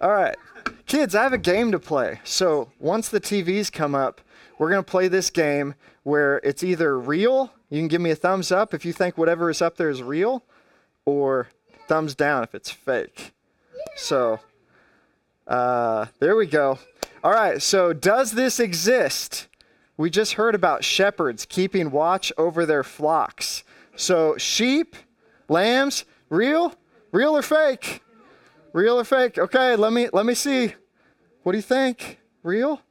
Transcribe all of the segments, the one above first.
All right. Kids, I have a game to play. So once the TVs come up, we're going to play this game where it's either real, you can give me a thumbs up if you think whatever is up there is real, or thumbs down if it's fake. So uh, there we go. All right, so does this exist? We just heard about shepherds keeping watch over their flocks. So sheep, lambs, real? Real or fake? Real or fake? Okay, let me let me see. What do you think? Real?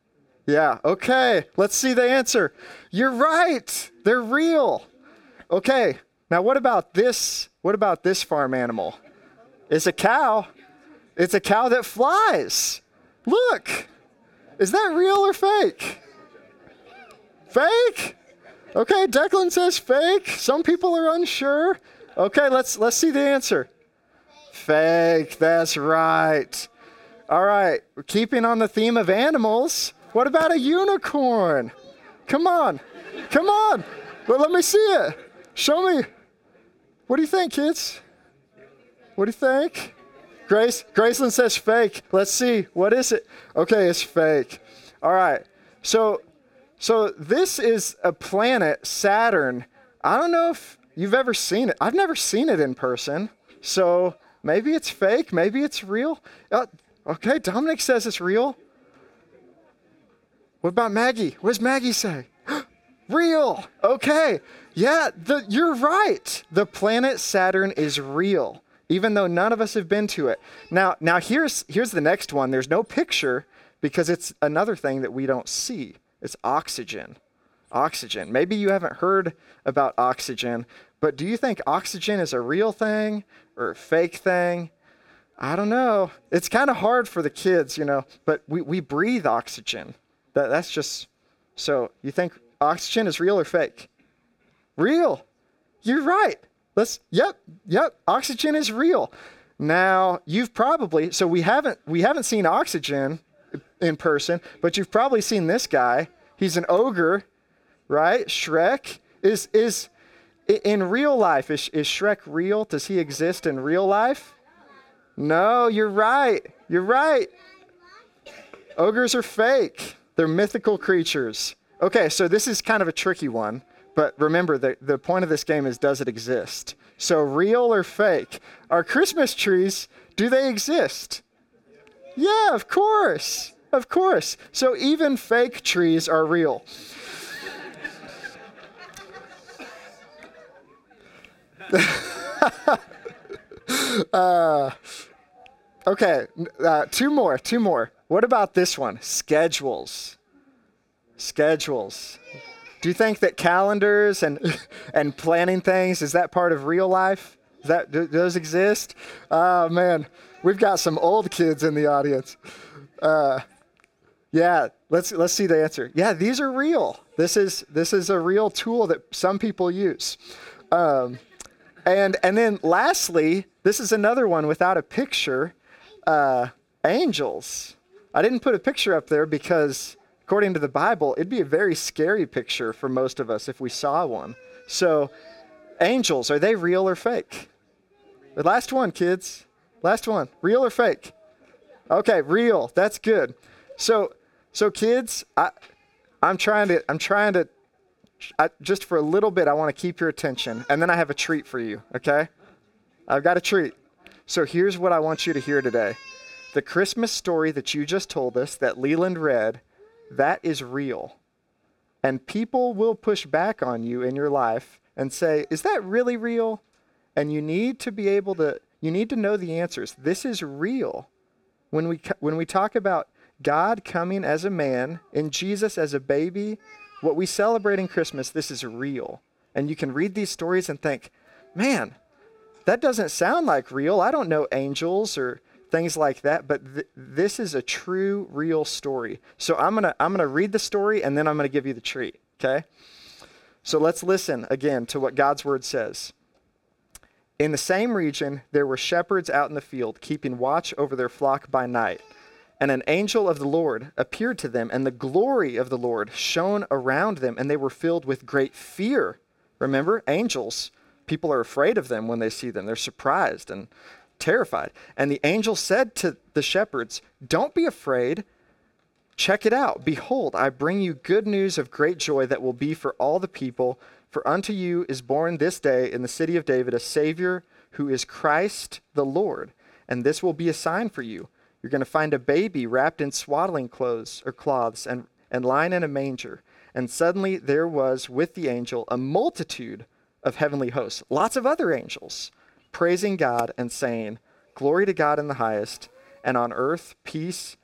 Yeah, okay. Let's see the answer. You're right. They're real. Okay. Now what about this? What about this farm animal? It's a cow. It's a cow that flies. Look. Is that real or fake? Fake? Okay, Declan says fake. Some people are unsure. Okay, let's let's see the answer. Fake. That's right. All right, we're keeping on the theme of animals. What about a unicorn? Come on. Come on. Well, let me see it. Show me. What do you think, kids? What do you think? Grace, Graceland says fake. Let's see. What is it? Okay, it's fake. All right. So so this is a planet, Saturn. I don't know if you've ever seen it. I've never seen it in person. So maybe it's fake, maybe it's real. Uh, okay, Dominic says it's real. What about Maggie? What does Maggie say? real. Okay. Yeah, the, you're right. The planet Saturn is real, even though none of us have been to it. Now, now here's here's the next one. There's no picture because it's another thing that we don't see. It's oxygen. Oxygen. Maybe you haven't heard about oxygen, but do you think oxygen is a real thing or a fake thing? I don't know. It's kind of hard for the kids, you know, but we, we breathe oxygen. That, that's just so you think oxygen is real or fake? Real. You're right. Let's yep, yep, oxygen is real. Now, you've probably so we haven't we haven't seen oxygen in person, but you've probably seen this guy. He's an ogre, right? Shrek is is in real life. Is, is Shrek real? Does he exist in real life? No, you're right. You're right. Ogres are fake. They're mythical creatures. Okay, so this is kind of a tricky one, but remember the, the point of this game is does it exist? So real or fake? Are Christmas trees, do they exist? Yeah, of course. Of course. So even fake trees are real. Uh, okay, uh, two more, two more. What about this one? Schedules. Schedules. Do you think that calendars and and planning things is that part of real life? That do those exist? Oh man, we've got some old kids in the audience. Uh, yeah, let's let's see the answer. Yeah, these are real. This is this is a real tool that some people use. Um, and and then lastly, this is another one without a picture. Uh, angels. I didn't put a picture up there because according to the Bible, it'd be a very scary picture for most of us if we saw one. So, angels, are they real or fake? The last one, kids. Last one. Real or fake? Okay, real. That's good. So, so kids, I, I'm trying to, I'm trying to, I, just for a little bit, I want to keep your attention, and then I have a treat for you. Okay? I've got a treat. So here's what I want you to hear today. The Christmas story that you just told us, that Leland read, that is real. And people will push back on you in your life and say, Is that really real? And you need to be able to, you need to know the answers. This is real. When we, when we talk about God coming as a man and Jesus as a baby, what we celebrate in Christmas, this is real. And you can read these stories and think, man, that doesn't sound like real. I don't know angels or things like that, but th- this is a true, real story. So I'm gonna I'm gonna read the story and then I'm gonna give you the treat. Okay. So let's listen again to what God's word says. In the same region, there were shepherds out in the field, keeping watch over their flock by night. And an angel of the Lord appeared to them, and the glory of the Lord shone around them, and they were filled with great fear. Remember, angels, people are afraid of them when they see them. They're surprised and terrified. And the angel said to the shepherds, Don't be afraid. Check it out. Behold, I bring you good news of great joy that will be for all the people. For unto you is born this day in the city of David a Savior who is Christ the Lord. And this will be a sign for you. You're going to find a baby wrapped in swaddling clothes or cloths and, and lying in a manger. And suddenly there was with the angel a multitude of heavenly hosts, lots of other angels, praising God and saying, Glory to God in the highest, and on earth peace,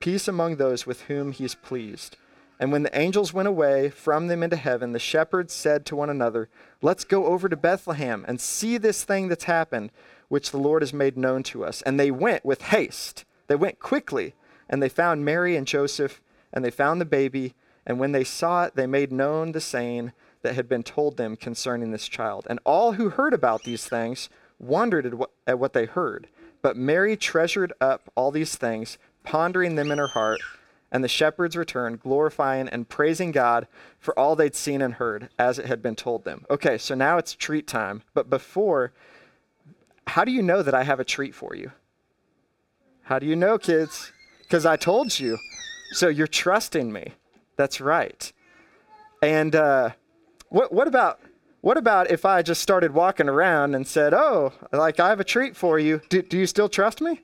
peace among those with whom he is pleased. And when the angels went away from them into heaven, the shepherds said to one another, Let's go over to Bethlehem and see this thing that's happened, which the Lord has made known to us. And they went with haste. They went quickly, and they found Mary and Joseph, and they found the baby. And when they saw it, they made known the saying that had been told them concerning this child. And all who heard about these things wondered at what, at what they heard. But Mary treasured up all these things, pondering them in her heart. And the shepherds returned, glorifying and praising God for all they'd seen and heard, as it had been told them. Okay, so now it's treat time. But before, how do you know that I have a treat for you? How do you know, kids? Because I told you. So you're trusting me. That's right. And uh, what, what about what about if I just started walking around and said, "Oh, like I have a treat for you"? Do, do you still trust me?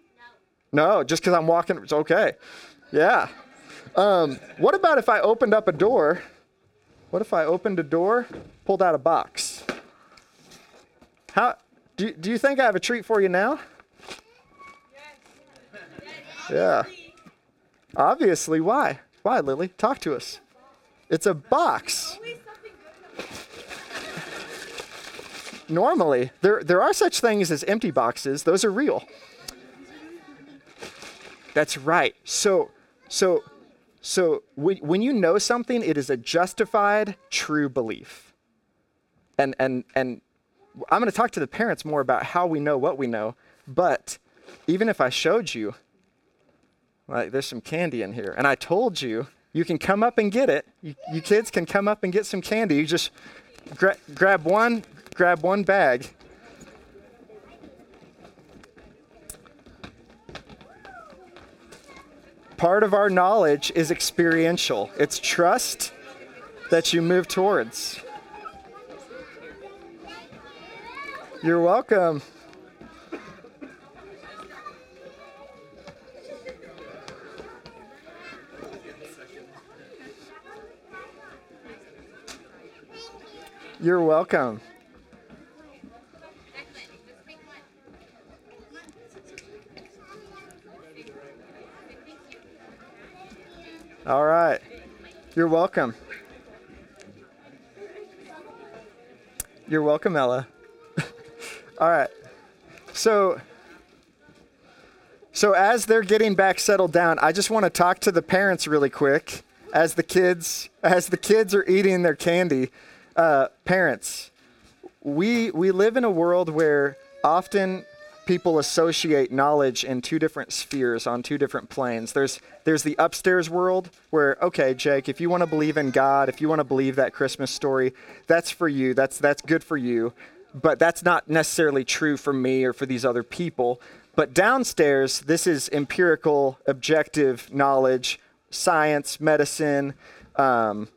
No. No, just because I'm walking, it's okay. Yeah. Um, what about if I opened up a door? What if I opened a door, pulled out a box? How do, do you think I have a treat for you now? Yeah. Obviously, why? Why, Lily? Talk to us. It's a box. Normally, there, there are such things as empty boxes, those are real. That's right. So, so, so when, when you know something, it is a justified, true belief. And, and, and I'm going to talk to the parents more about how we know what we know, but even if I showed you, like there's some candy in here, and I told you, you can come up and get it. You, you kids can come up and get some candy. You just gra- grab one, grab one bag. Part of our knowledge is experiential. It's trust that you move towards. You're welcome. You're welcome. All right. You're welcome. You're welcome, Ella. All right. So so as they're getting back settled down, I just want to talk to the parents really quick as the kids as the kids are eating their candy. Uh, parents, we we live in a world where often people associate knowledge in two different spheres on two different planes. There's there's the upstairs world where okay, Jake, if you want to believe in God, if you want to believe that Christmas story, that's for you. That's that's good for you. But that's not necessarily true for me or for these other people. But downstairs, this is empirical, objective knowledge, science, medicine, um,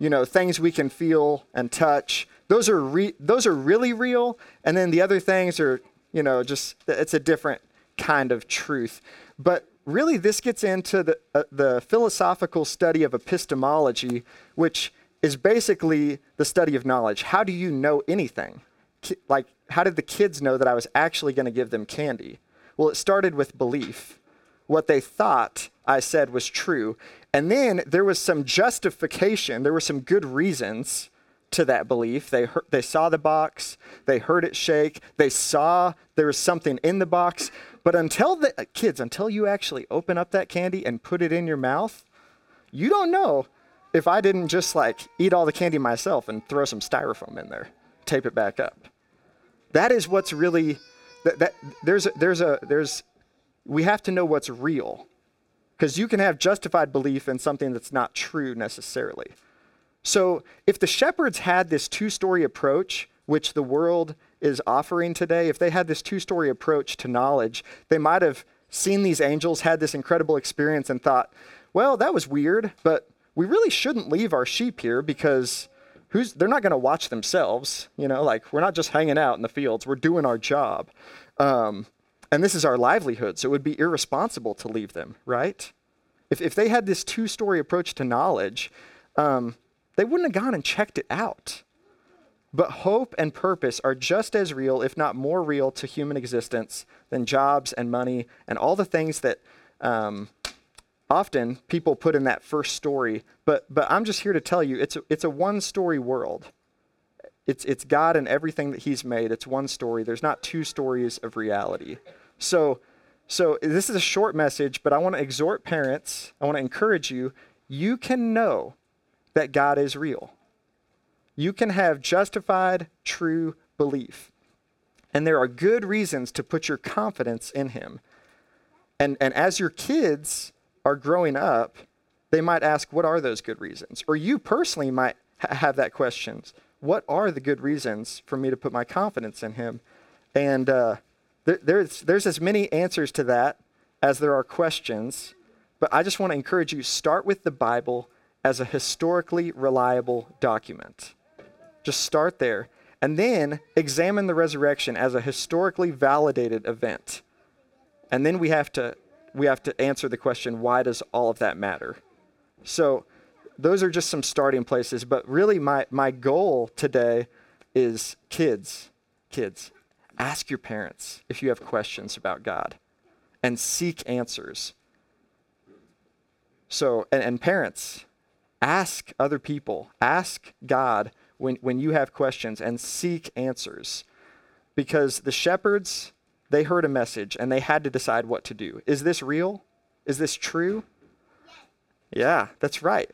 you know, things we can feel and touch. Those are re- those are really real, and then the other things are you know, just it's a different kind of truth. But really, this gets into the, uh, the philosophical study of epistemology, which is basically the study of knowledge. How do you know anything? Ki- like, how did the kids know that I was actually going to give them candy? Well, it started with belief. What they thought I said was true. And then there was some justification, there were some good reasons to that belief. They, heard, they saw the box, they heard it shake, they saw there was something in the box. But until the uh, kids, until you actually open up that candy and put it in your mouth, you don't know if I didn't just like eat all the candy myself and throw some styrofoam in there, tape it back up. That is what's really that, that there's there's a there's we have to know what's real because you can have justified belief in something that's not true necessarily. So if the shepherds had this two story approach, which the world is offering today, if they had this two story approach to knowledge, they might have seen these angels, had this incredible experience, and thought, well, that was weird, but we really shouldn't leave our sheep here because who's they're not going to watch themselves you know like we're not just hanging out in the fields we're doing our job. Um, and this is our livelihood so it would be irresponsible to leave them right? If, if they had this two-story approach to knowledge um, they wouldn't have gone and checked it out. But hope and purpose are just as real if not more real to human existence than jobs and money and all the things that um, often people put in that first story, but but I'm just here to tell you it's a, it's a one story world. It's it's God and everything that he's made. It's one story. There's not two stories of reality. So so this is a short message, but I want to exhort parents, I want to encourage you, you can know that God is real. You can have justified true belief. And there are good reasons to put your confidence in him. And and as your kids are growing up, they might ask, What are those good reasons? Or you personally might ha- have that question What are the good reasons for me to put my confidence in Him? And uh, there, there's, there's as many answers to that as there are questions. But I just want to encourage you start with the Bible as a historically reliable document. Just start there. And then examine the resurrection as a historically validated event. And then we have to we have to answer the question why does all of that matter? So, those are just some starting places. But really, my, my goal today is kids, kids, ask your parents if you have questions about God and seek answers. So, and, and parents, ask other people, ask God when, when you have questions and seek answers. Because the shepherds, they heard a message and they had to decide what to do. Is this real? Is this true? Yeah, that's right.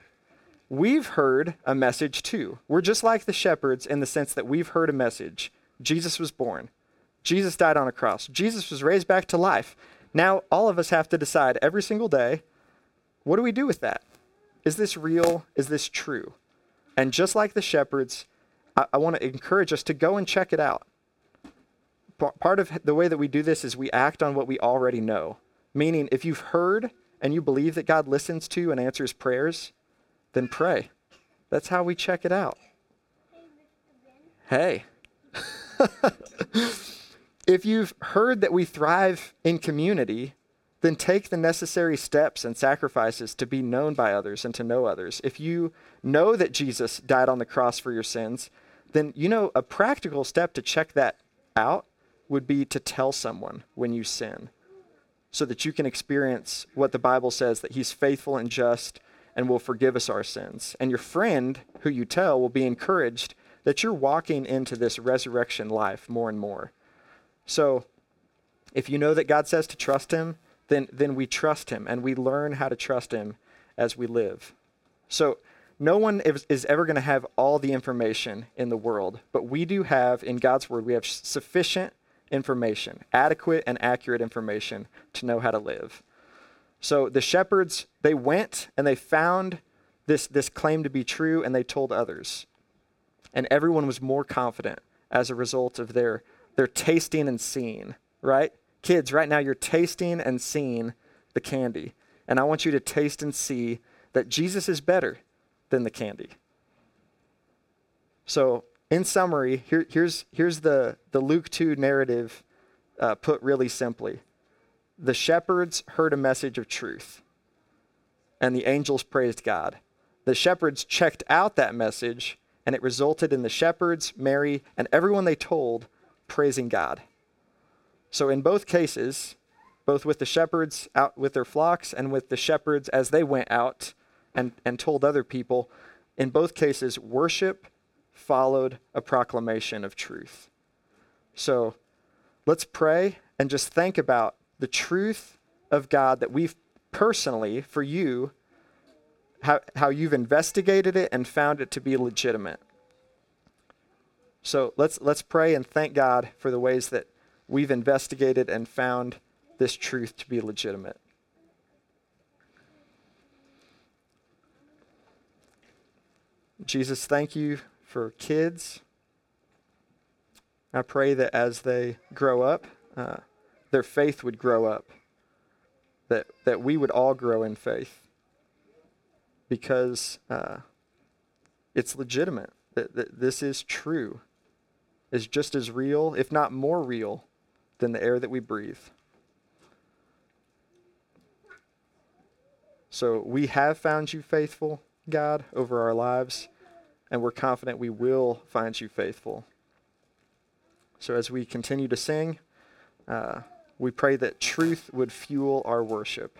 We've heard a message too. We're just like the shepherds in the sense that we've heard a message. Jesus was born. Jesus died on a cross. Jesus was raised back to life. Now, all of us have to decide every single day what do we do with that? Is this real? Is this true? And just like the shepherds, I, I want to encourage us to go and check it out part of the way that we do this is we act on what we already know. Meaning, if you've heard and you believe that God listens to and answers prayers, then pray. That's how we check it out. Hey. if you've heard that we thrive in community, then take the necessary steps and sacrifices to be known by others and to know others. If you know that Jesus died on the cross for your sins, then you know a practical step to check that out would be to tell someone when you sin so that you can experience what the Bible says that He's faithful and just and will forgive us our sins. And your friend who you tell will be encouraged that you're walking into this resurrection life more and more. So if you know that God says to trust Him, then, then we trust Him and we learn how to trust Him as we live. So no one is, is ever going to have all the information in the world, but we do have, in God's Word, we have sufficient information, adequate and accurate information to know how to live. So the shepherds, they went and they found this, this claim to be true and they told others. And everyone was more confident as a result of their, their tasting and seeing, right? Kids, right now you're tasting and seeing the candy. And I want you to taste and see that Jesus is better than the candy. So in summary, here, here's, here's the, the Luke 2 narrative uh, put really simply. The shepherds heard a message of truth, and the angels praised God. The shepherds checked out that message, and it resulted in the shepherds, Mary, and everyone they told praising God. So, in both cases, both with the shepherds out with their flocks and with the shepherds as they went out and, and told other people, in both cases, worship followed a proclamation of truth. So let's pray and just think about the truth of God that we've personally, for you, how, how you've investigated it and found it to be legitimate. So let's, let's pray and thank God for the ways that we've investigated and found this truth to be legitimate. Jesus, thank you for kids. I pray that as they grow up, uh, their faith would grow up, that, that we would all grow in faith because uh, it's legitimate, that, that this is true, is just as real, if not more real, than the air that we breathe. So we have found you faithful, God, over our lives, and we're confident we will find you faithful. So as we continue to sing, uh, we pray that truth would fuel our worship.